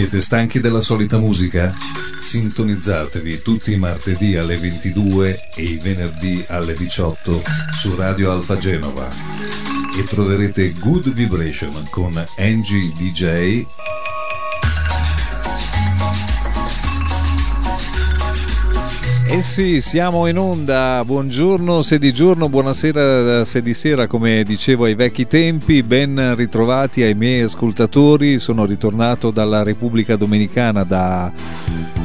Siete stanchi della solita musica? Sintonizzatevi tutti i martedì alle 22 e i venerdì alle 18 su Radio Alfa Genova e troverete Good Vibration con Angie DJ Eh sì, siamo in onda, buongiorno se di giorno, buonasera se di sera, come dicevo ai vecchi tempi, ben ritrovati ai miei ascoltatori, sono ritornato dalla Repubblica Dominicana da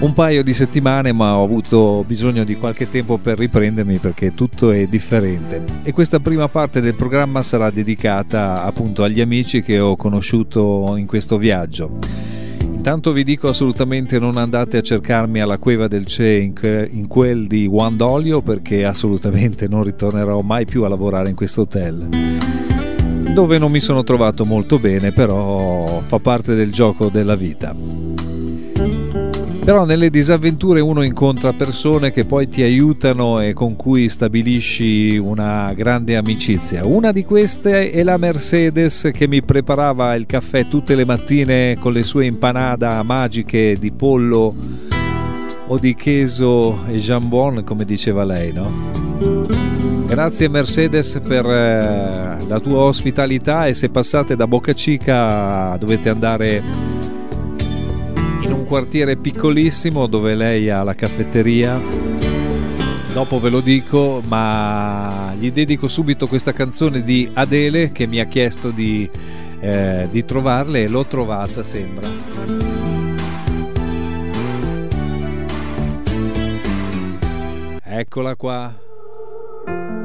un paio di settimane ma ho avuto bisogno di qualche tempo per riprendermi perché tutto è differente. E questa prima parte del programma sarà dedicata appunto agli amici che ho conosciuto in questo viaggio. Intanto vi dico assolutamente non andate a cercarmi alla Cueva del Ce in, in quel di Juan Dolio perché assolutamente non ritornerò mai più a lavorare in questo hotel. Dove non mi sono trovato molto bene, però fa parte del gioco della vita. Però nelle disavventure uno incontra persone che poi ti aiutano e con cui stabilisci una grande amicizia. Una di queste è la Mercedes che mi preparava il caffè tutte le mattine con le sue impanada magiche di pollo o di queso e jambon, come diceva lei, no? Grazie Mercedes per eh, la tua ospitalità e se passate da Boca Chica dovete andare in un quartiere piccolissimo dove lei ha la caffetteria. Dopo ve lo dico, ma gli dedico subito questa canzone di Adele che mi ha chiesto di, eh, di trovarle e l'ho trovata, sembra. Eccola qua.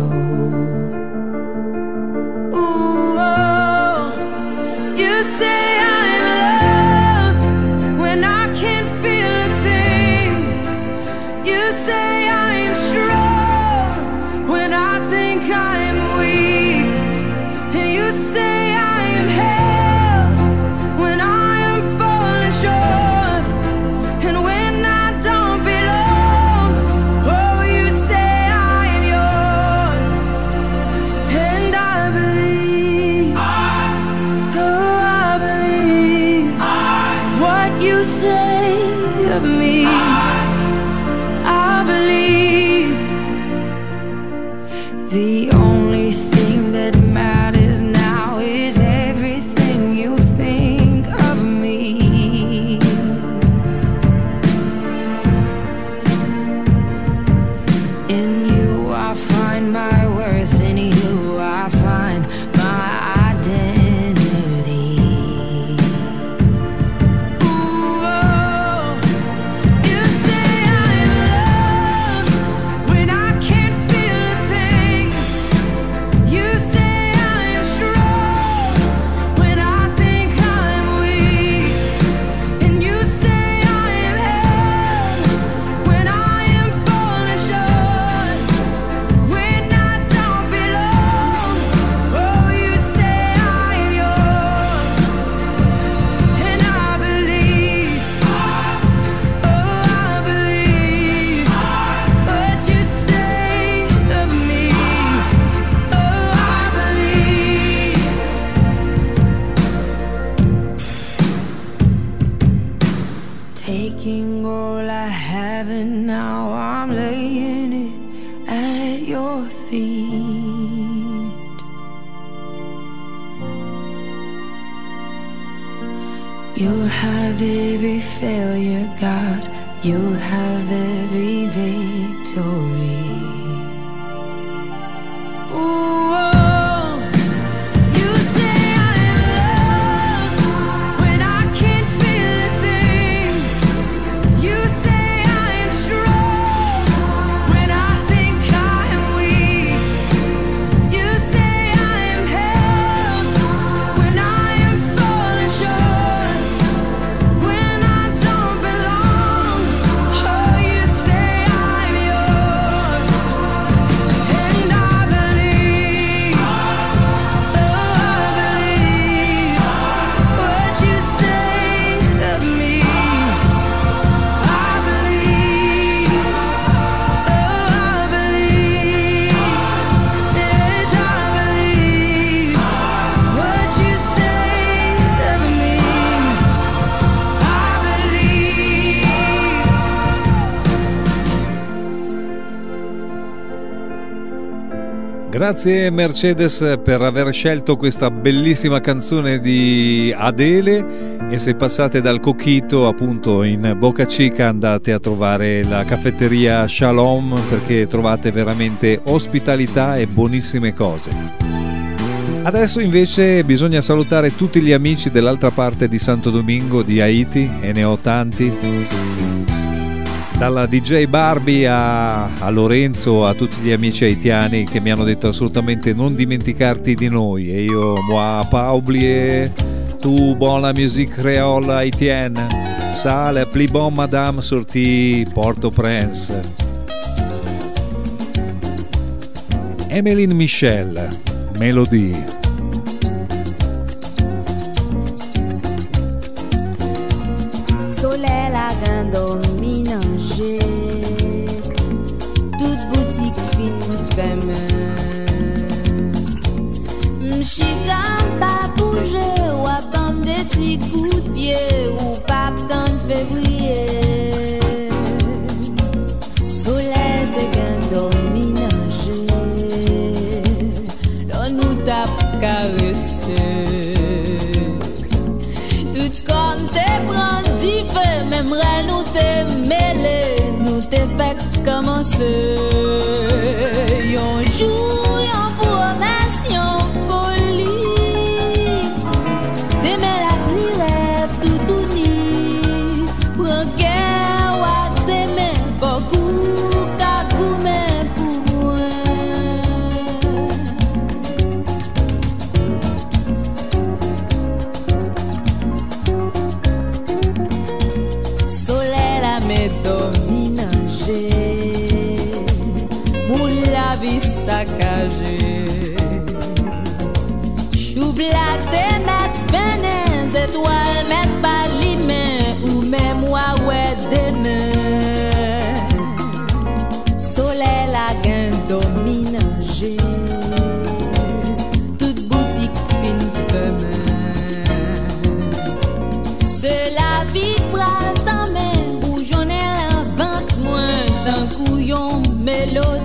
Grazie Mercedes per aver scelto questa bellissima canzone di Adele e se passate dal Coquito appunto in Boca Chica andate a trovare la caffetteria Shalom perché trovate veramente ospitalità e buonissime cose. Adesso invece bisogna salutare tutti gli amici dell'altra parte di Santo Domingo, di Haiti, e ne ho tanti dalla DJ Barbie a, a, Lorenzo, a tutti gli amici haitiani che mi hanno detto assolutamente non dimenticarti di noi e io, moi, pas oublier tu bon la musique créole haitienne, ça le plus bon madame sorti Port-au-Prince. Emeline Michel, Melodie. cama ser. cielo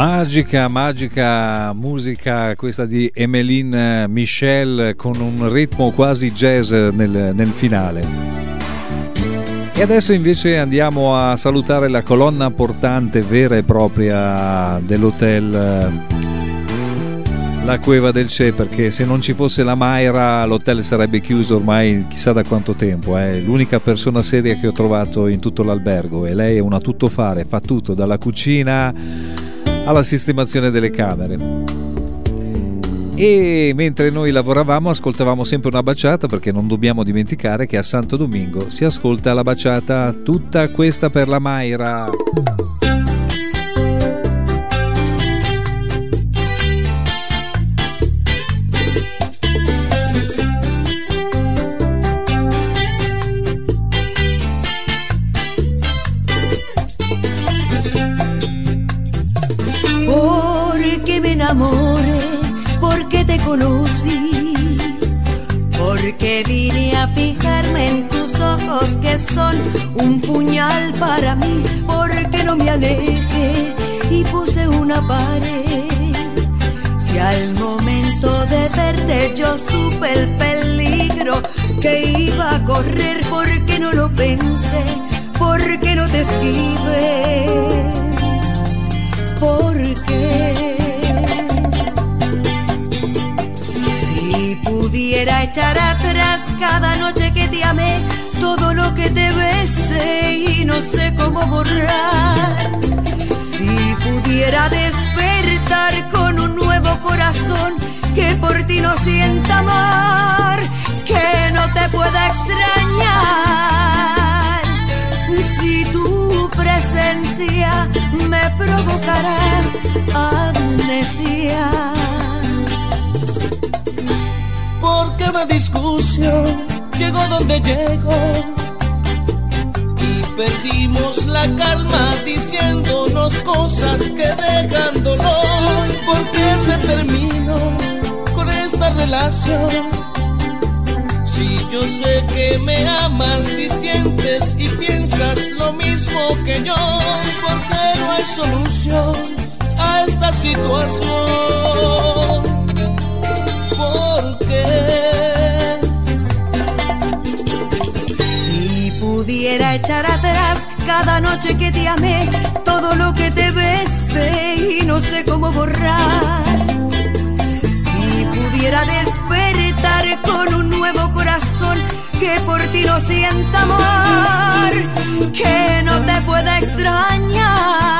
Magica, magica musica questa di Emeline Michel con un ritmo quasi jazz nel, nel finale. E adesso invece andiamo a salutare la colonna portante vera e propria dell'hotel La Cueva del Ce perché se non ci fosse la Mayra l'hotel sarebbe chiuso ormai chissà da quanto tempo. È l'unica persona seria che ho trovato in tutto l'albergo e lei è una tuttofare, fa tutto dalla cucina alla sistemazione delle camere. E mentre noi lavoravamo ascoltavamo sempre una baciata perché non dobbiamo dimenticare che a Santo Domingo si ascolta la baciata tutta questa per la Mayra. El peligro que iba a correr, porque no lo pensé, porque no te esquivé, porque pudiera echar atrás cada noche que te amé, todo lo que te besé y no sé cómo borrar. Si pudiera despertar con un nuevo corazón que por ti no sienta amar, que no te pueda extrañar. Si tu presencia me provocará amnesia porque una discusión llegó donde llegó y perdimos la calma diciéndonos cosas que dejan dolor. Porque se terminó relación. Si yo sé que me amas y sientes y piensas lo mismo que yo porque no hay solución a esta situación si pudiera echar atrás cada noche que te amé, todo lo que te besé y no sé cómo borrar. Si pudiera despertar con un nuevo corazón que por ti no sienta amor, que no te pueda extrañar.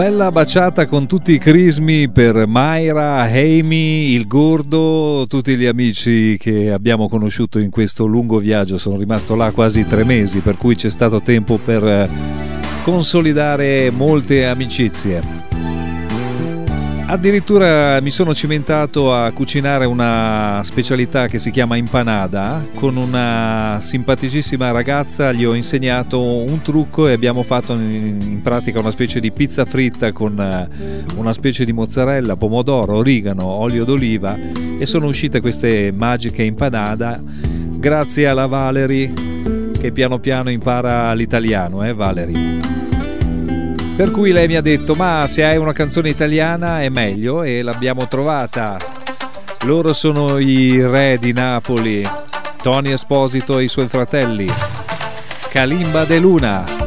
Bella baciata con tutti i crismi per Mayra, Amy, il Gordo, tutti gli amici che abbiamo conosciuto in questo lungo viaggio. Sono rimasto là quasi tre mesi, per cui c'è stato tempo per consolidare molte amicizie. Addirittura mi sono cimentato a cucinare una specialità che si chiama impanada. Con una simpaticissima ragazza gli ho insegnato un trucco e abbiamo fatto in pratica una specie di pizza fritta con eh, una specie di mozzarella, pomodoro, origano, olio d'oliva e sono uscite queste magiche impanada grazie alla Valerie che piano piano impara l'italiano, eh Valerie? Per cui lei mi ha detto: Ma se hai una canzone italiana è meglio, e l'abbiamo trovata. Loro sono i re di Napoli, Tony Esposito e i suoi fratelli. Kalimba de Luna.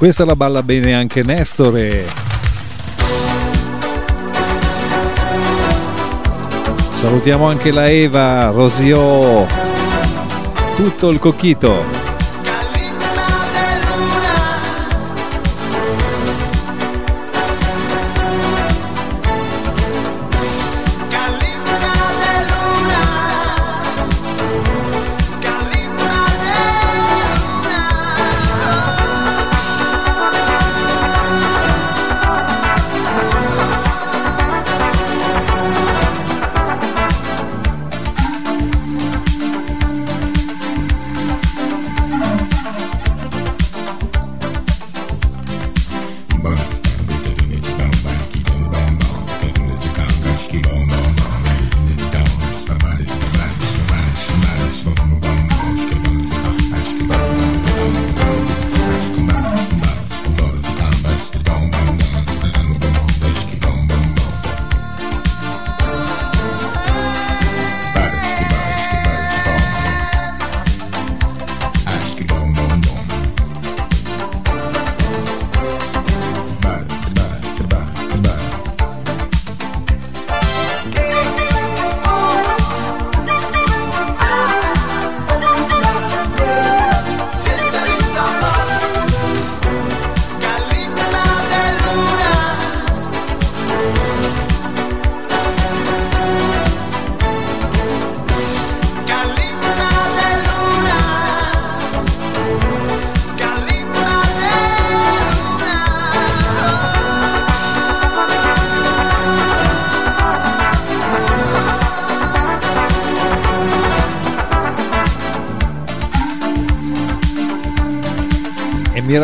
Questa la balla bene anche Nestore. Salutiamo anche la Eva, Rosio, tutto il cocchito.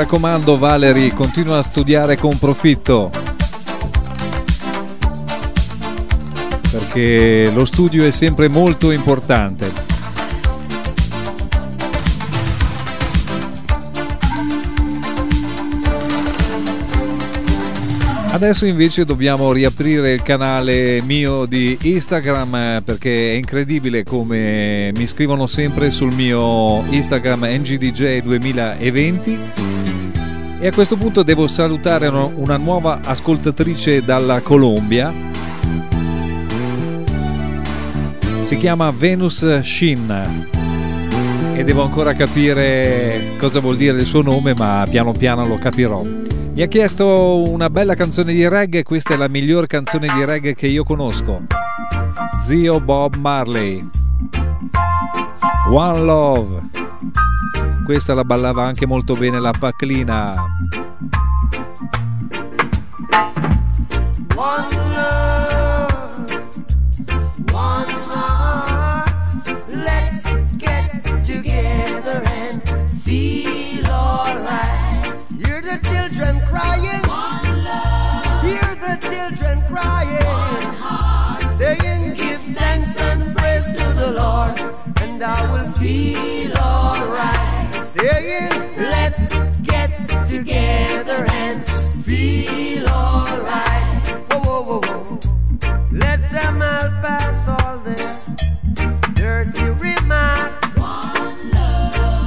Raccomando Valerie, continua a studiare con profitto. Perché lo studio è sempre molto importante. Adesso invece dobbiamo riaprire il canale mio di Instagram perché è incredibile come mi scrivono sempre sul mio Instagram NGDJ 2020 e a questo punto devo salutare una nuova ascoltatrice dalla Colombia. Si chiama Venus Shin e devo ancora capire cosa vuol dire il suo nome ma piano piano lo capirò. Mi ha chiesto una bella canzone di reggae, questa è la miglior canzone di reggae che io conosco. Zio Bob Marley. One Love. Questa la ballava anche molto bene la Paclina. One Let's get together and feel alright. Whoa, whoa, whoa, whoa. Let them all pass all their dirty remarks.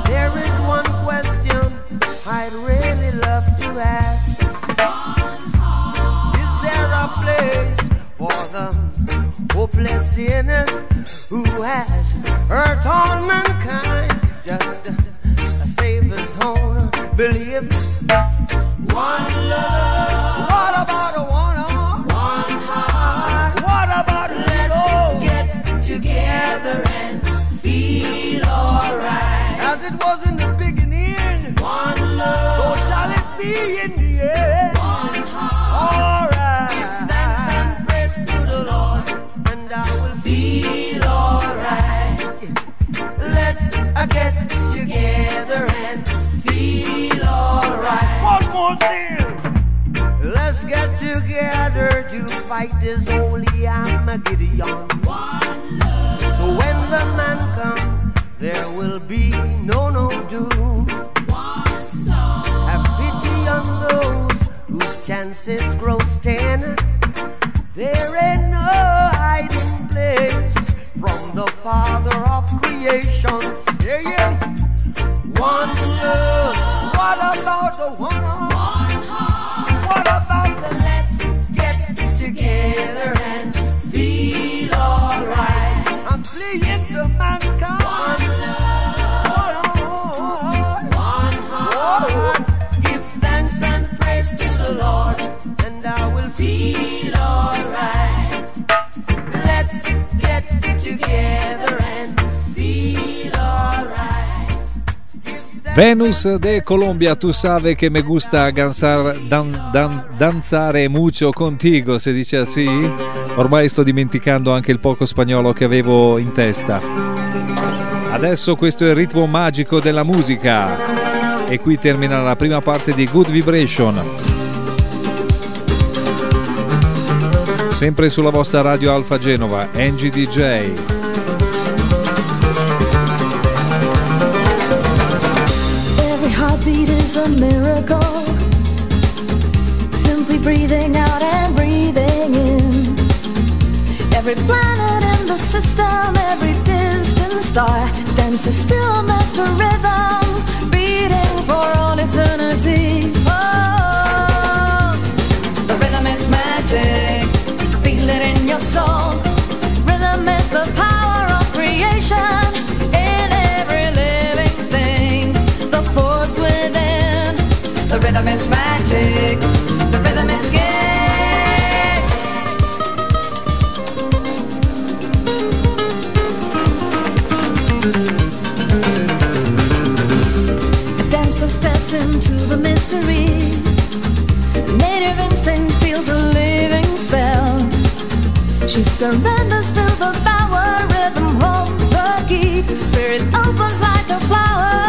There is one question I'd really love to ask. Is there a place for the hopeless sinners who has hurt all fight this holy Armageddon. So when the man comes, there will be no no doom. Have pity on those whose chances grow ten. There ain't no hiding place from the Father of creation. Venus de Colombia, tu sabes que me gusta gansar, dan, dan, danzare mucho contigo, se dice así. Ormai sto dimenticando anche il poco spagnolo che avevo in testa. Adesso questo è il ritmo magico della musica. E qui termina la prima parte di Good Vibration. Sempre sulla vostra radio Alfa Genova, NGDJ. Is a miracle. Simply breathing out and breathing in. Every planet in the system, every distant star dances still master rhythm, beating for all eternity. Oh, the rhythm is magic. Feel it in your soul. Rhythm is the power of creation The rhythm is magic. The rhythm is skin. The dancer steps into the mystery. Native instinct feels a living spell. She surrenders to the power, rhythm holds the key. Spirit opens like a flower,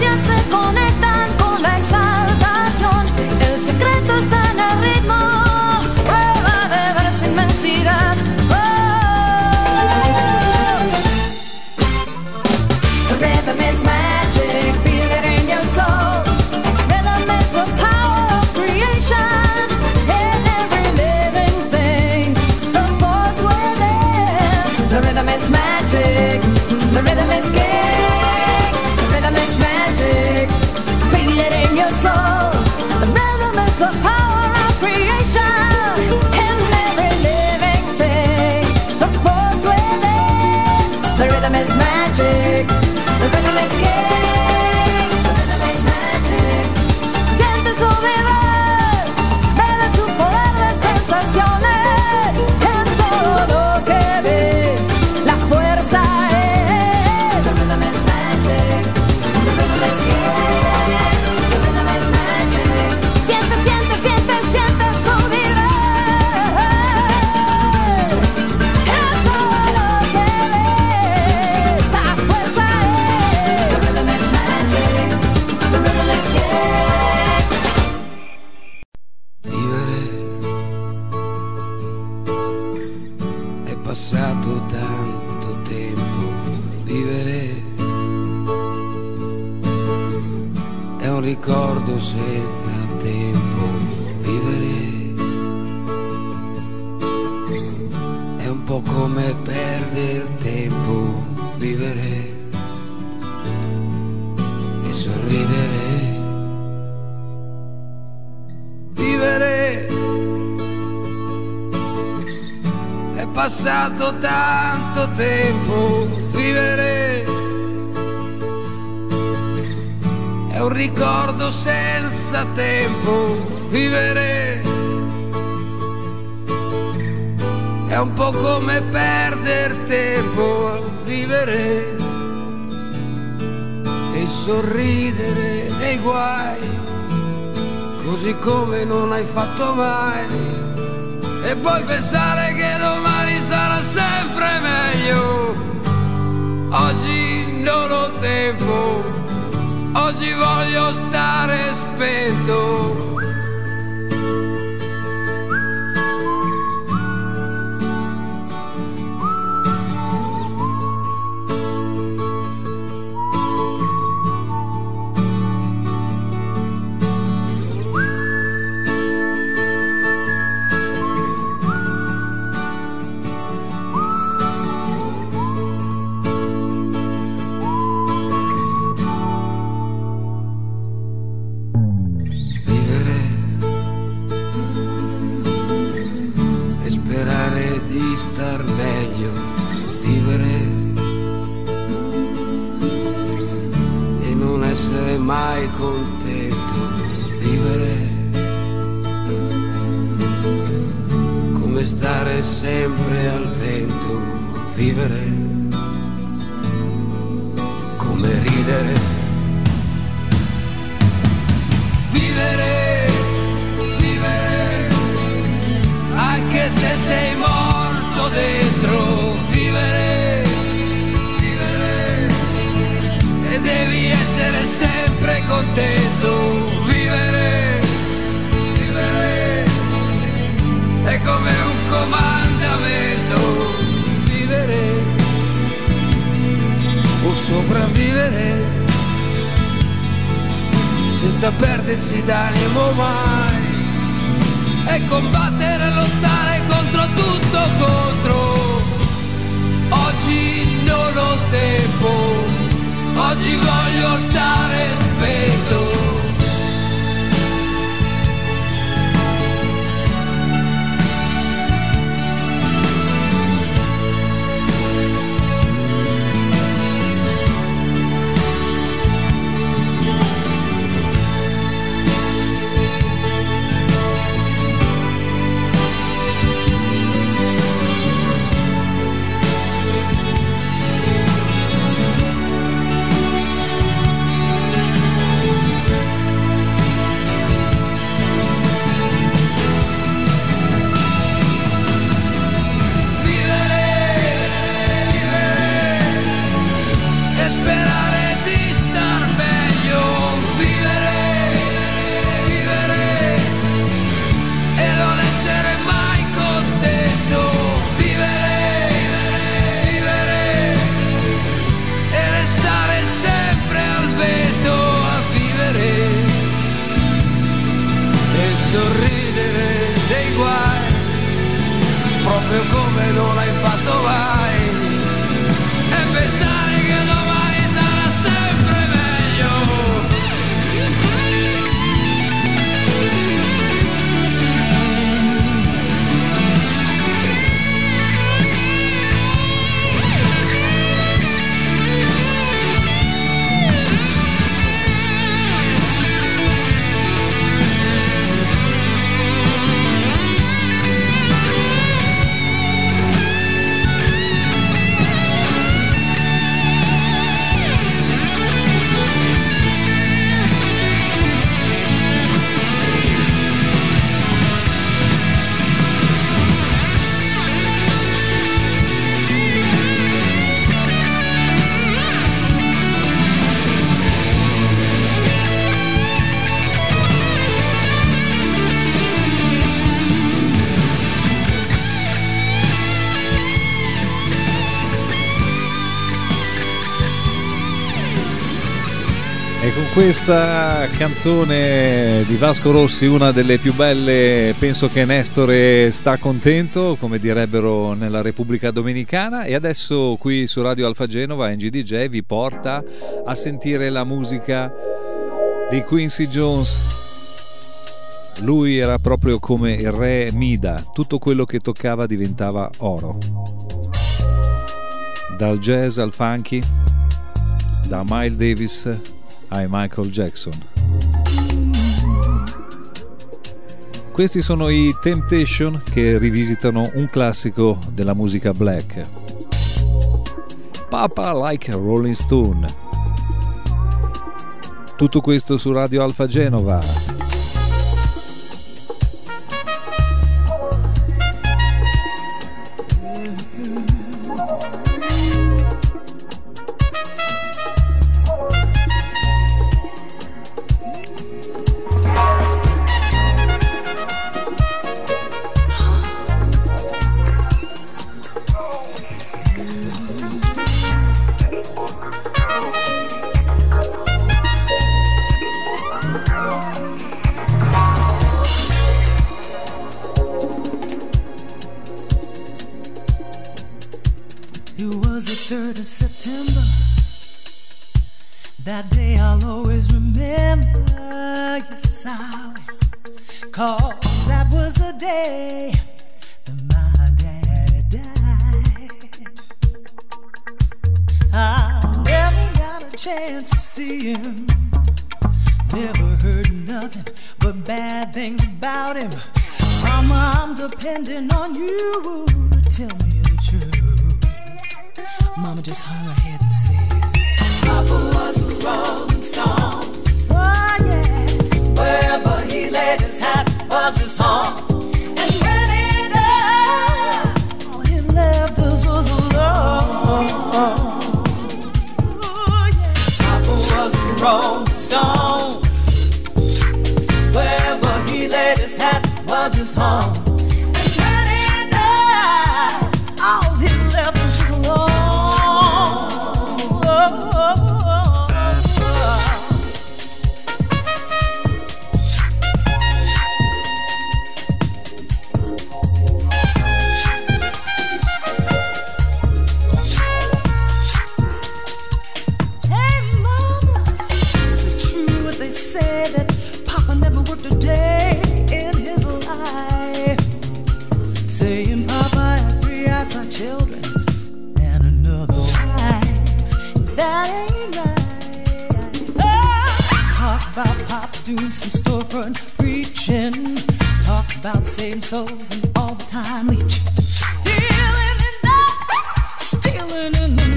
distancias se conectan con la exaltación, el secreto está en el ritmo, prueba de ver su inmensidad. Oh. The rhythm is magic, feel it in your soul. Rhythm is the power of creation in every living thing. The force within. The rhythm is magic. The rhythm is king. The rhythm is the power of creation and every living thing the clothes with The rhythm is magic. The rhythm is king. Sorridere dei guai così come non hai fatto mai. E poi pensare che domani sarà sempre meglio. Oggi non ho tempo, oggi voglio stare spento. Sempre al vento, vivere come ridere. Vivere, vivere, anche se sei morto dentro, sopravvivere senza perdersi d'animo mai. e combattere, lottare contro tutto, contro. Oggi non ho tempo, oggi voglio stare spento. all I questa canzone di Vasco Rossi, una delle più belle, penso che Nestore sta contento, come direbbero nella Repubblica Dominicana. E adesso qui su Radio Alfa Genova NGDJ vi porta a sentire la musica di Quincy Jones. Lui era proprio come il re Mida, tutto quello che toccava diventava oro. Dal jazz al funky, da Miles Davis ai Michael Jackson. Questi sono i Temptation che rivisitano un classico della musica black. Papa Like Rolling Stone. Tutto questo su Radio Alfa Genova doing some storefront preaching. Talk about saving souls and all the time leeching. Stealing in the, stealing in the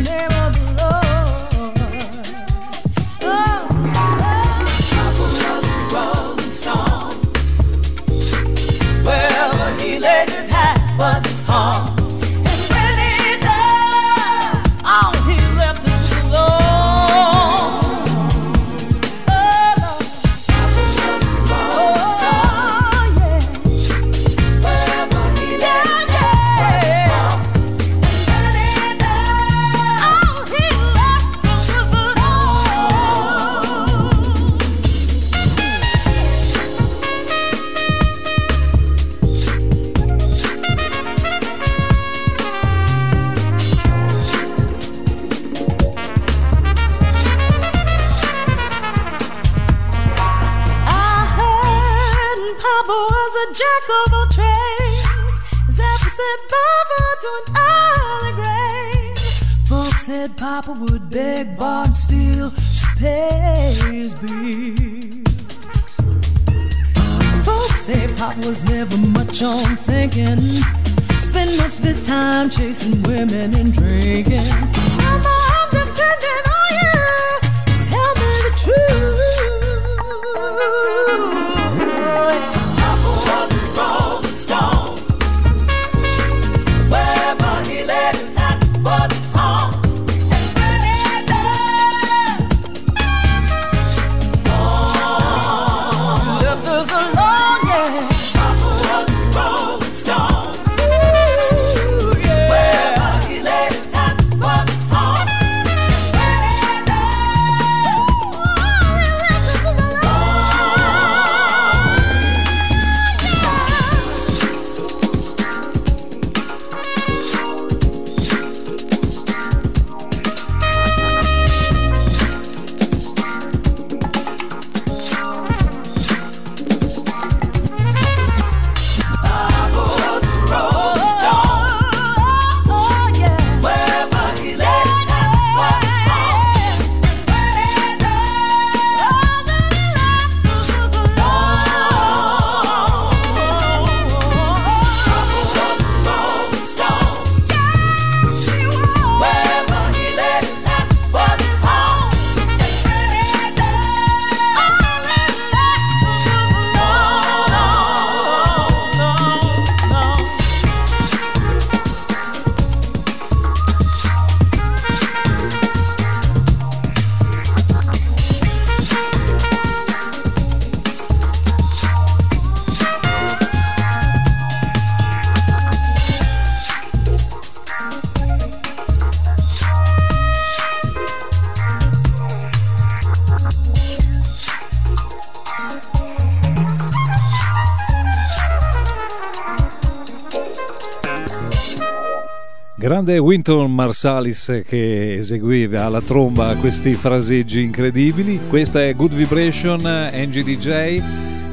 Grande Winton Marsalis che eseguiva alla tromba questi fraseggi incredibili. Questa è Good Vibration, Angie DJ.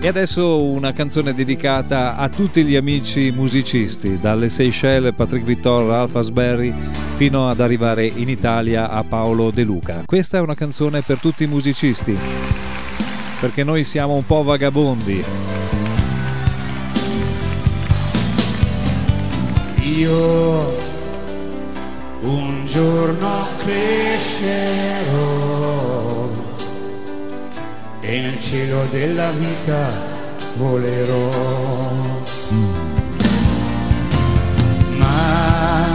E adesso una canzone dedicata a tutti gli amici musicisti, dalle Seychelles, Patrick Vittor, Ralph Asberry, fino ad arrivare in Italia a Paolo De Luca. Questa è una canzone per tutti i musicisti, perché noi siamo un po' vagabondi. Io un giorno crescerò e nel cielo della vita volerò. Ma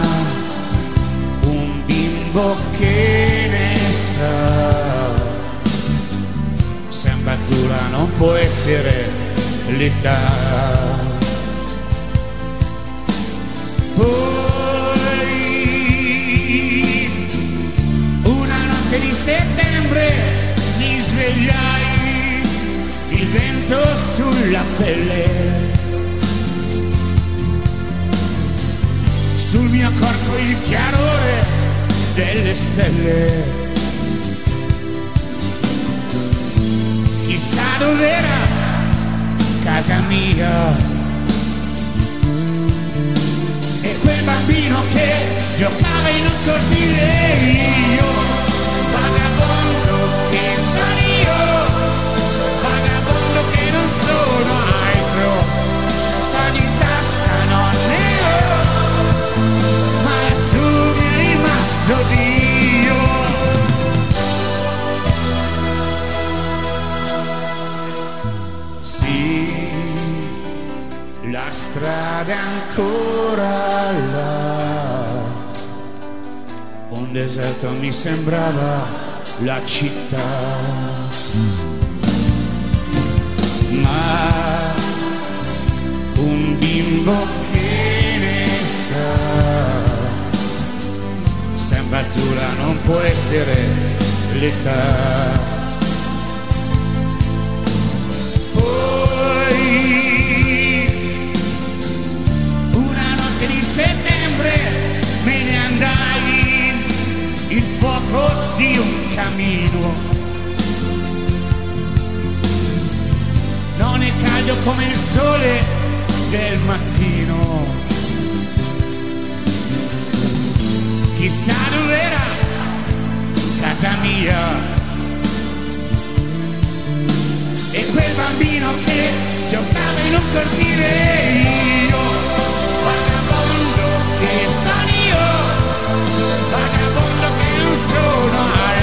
un bimbo che ne sa, sembra azzurra non può essere l'età. Poi notte di settembre mi svegliai, il vento sulla pelle. Sul mio corpo il chiarore delle stelle. Chissà dov'era casa mia. E quel bambino che giocava in un cortile io, santo Dio. Sì, la strada è ancora là, un deserto mi sembrava la città. Non può essere l'età. Poi una notte di settembre me ne andai il fuoco di un camino. Non è caldo come il sole del mattino. Chissà dov'era casa mia. E quel bambino che giocava in un cortile io, vagabondo che sono io, vagabondo che non sono altro,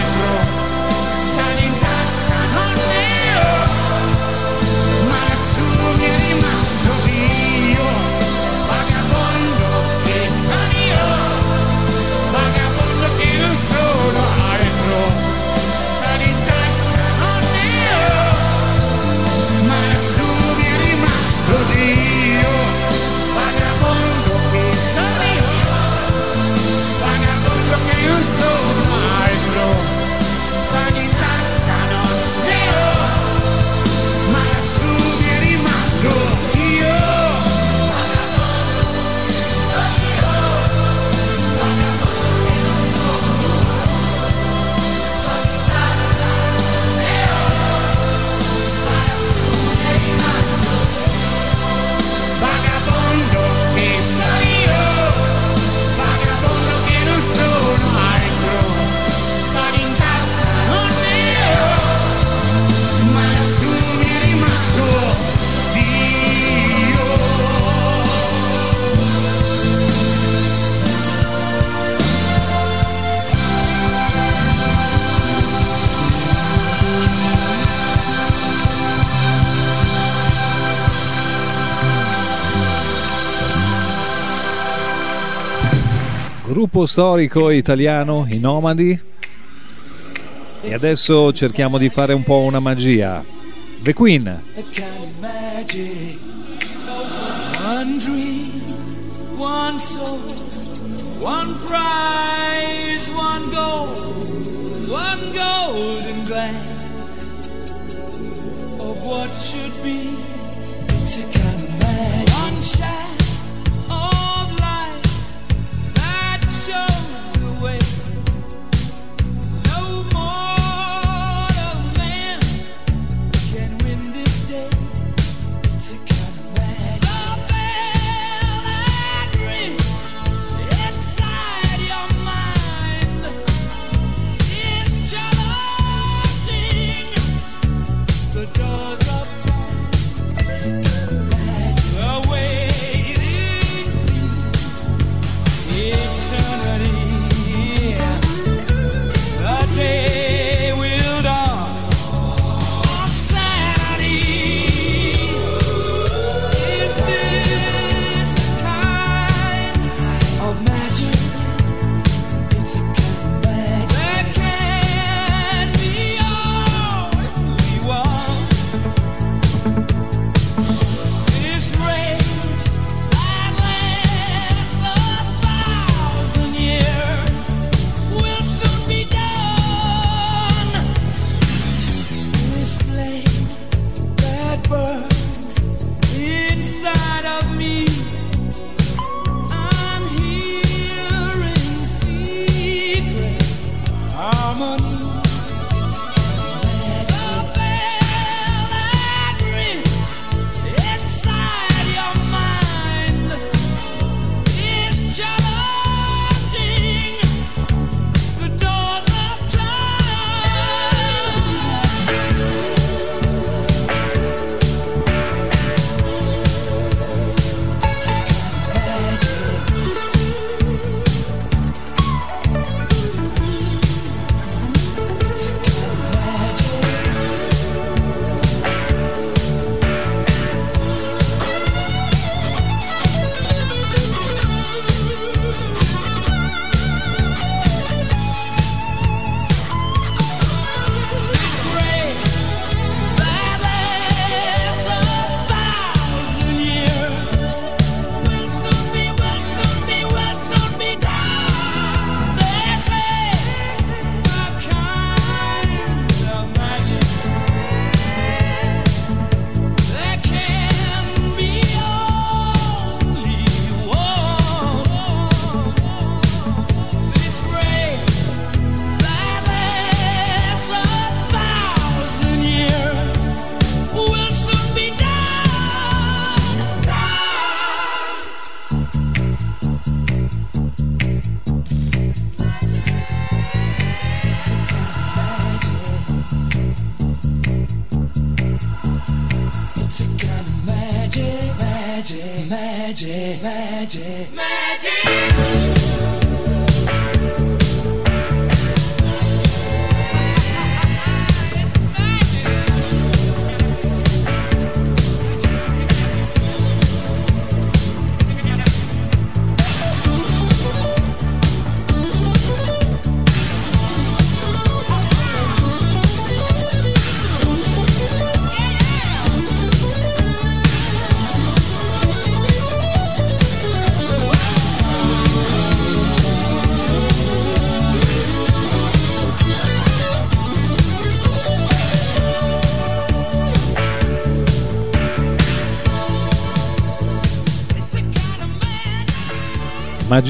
Gruppo storico italiano, i Nomadi. E adesso cerchiamo di fare un po' una magia. The Queen. One dream, one soul, one prize, one goal, one golden glance of what should be. It's a kind of shows the way.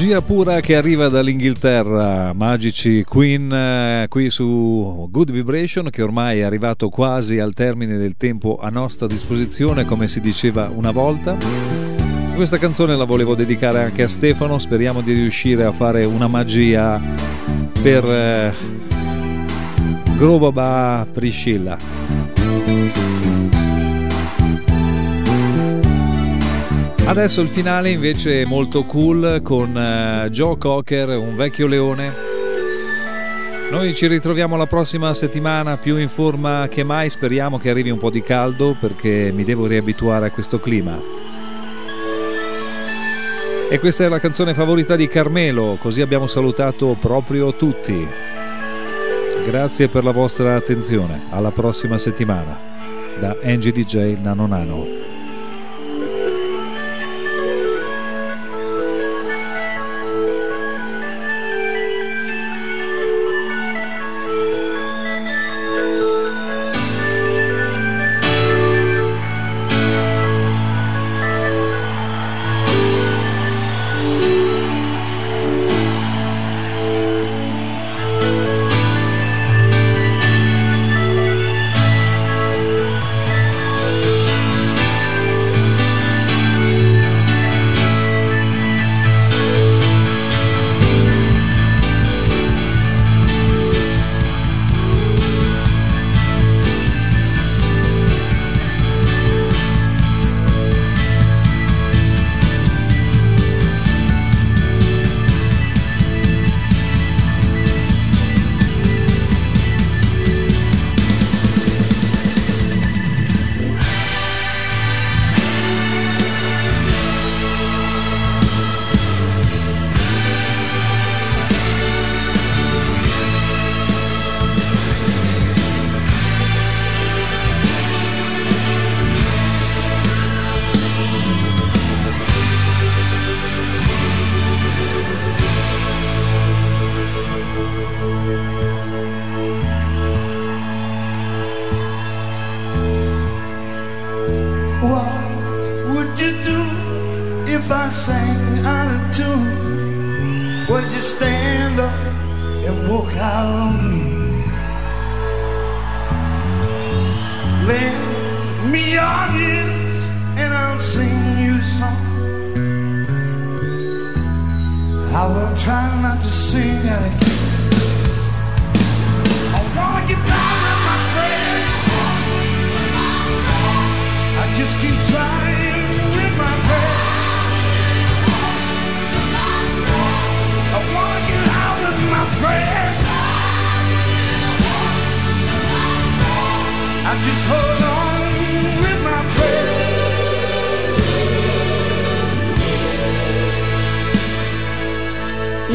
Magia pura che arriva dall'Inghilterra, magici Queen eh, qui su Good Vibration che ormai è arrivato quasi al termine del tempo a nostra disposizione come si diceva una volta. Questa canzone la volevo dedicare anche a Stefano, speriamo di riuscire a fare una magia per eh, Grobaba Priscilla. Adesso il finale invece è molto cool con eh, Joe Cocker, un vecchio leone. Noi ci ritroviamo la prossima settimana più in forma che mai, speriamo che arrivi un po' di caldo perché mi devo riabituare a questo clima. E questa è la canzone favorita di Carmelo, così abbiamo salutato proprio tutti. Grazie per la vostra attenzione, alla prossima settimana. Da Angie DJ Nano Nano. You stand up and walk out on me? Lend me your ears and I'll sing you a song. I will try not to sing key. I wanna get down with my friends. I just keep trying I just hold on with my.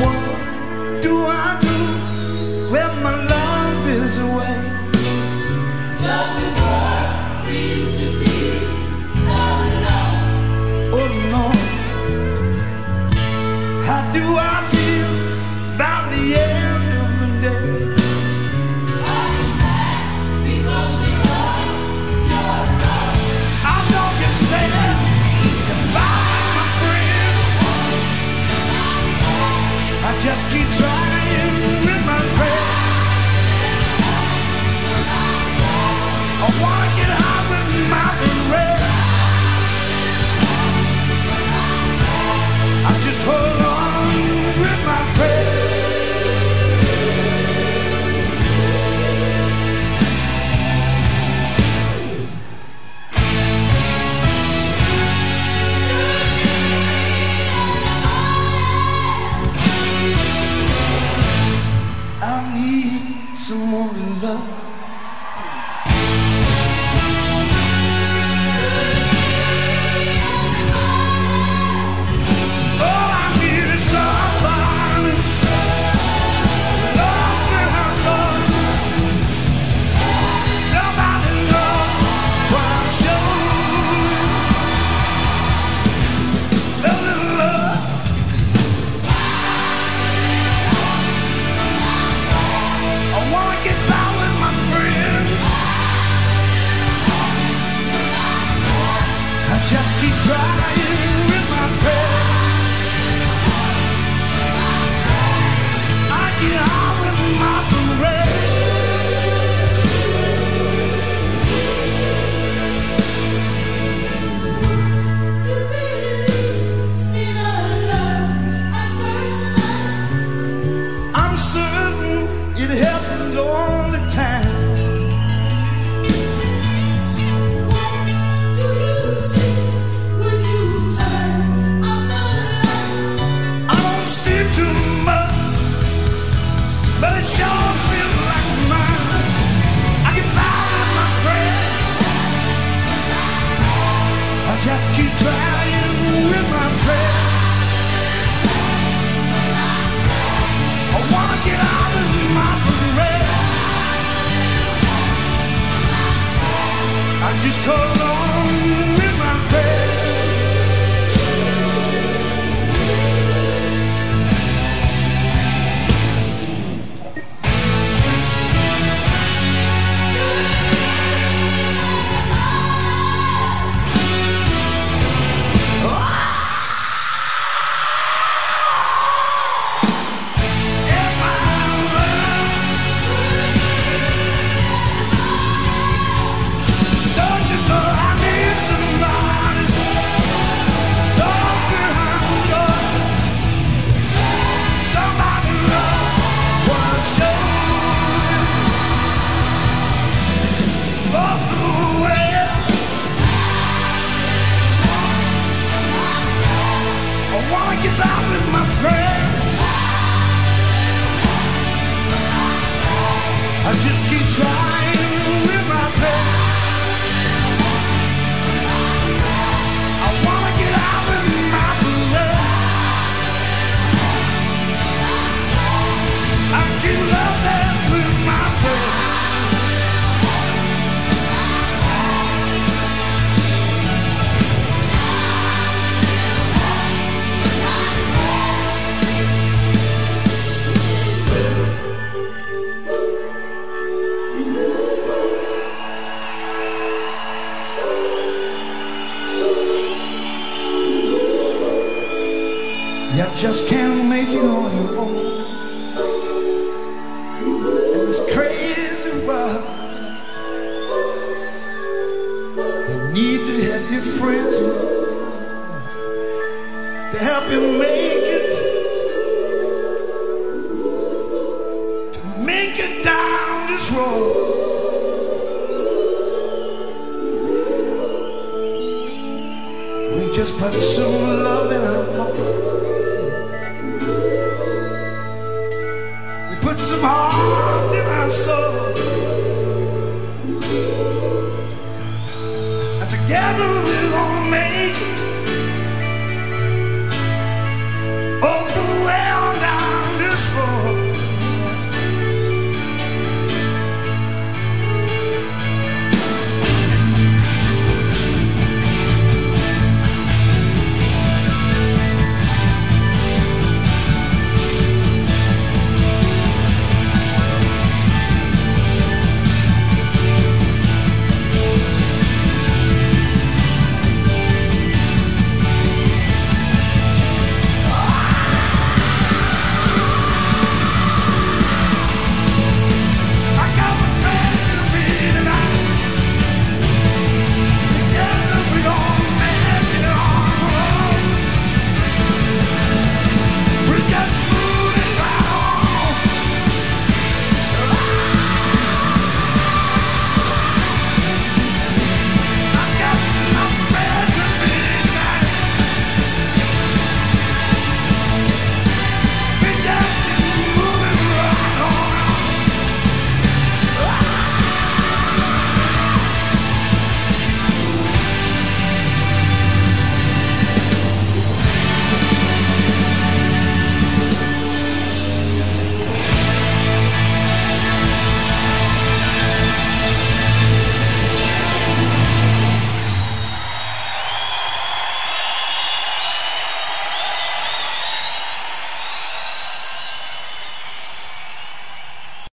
What do I do when my love is away? Work for you to be alone. Oh no. How do I 了。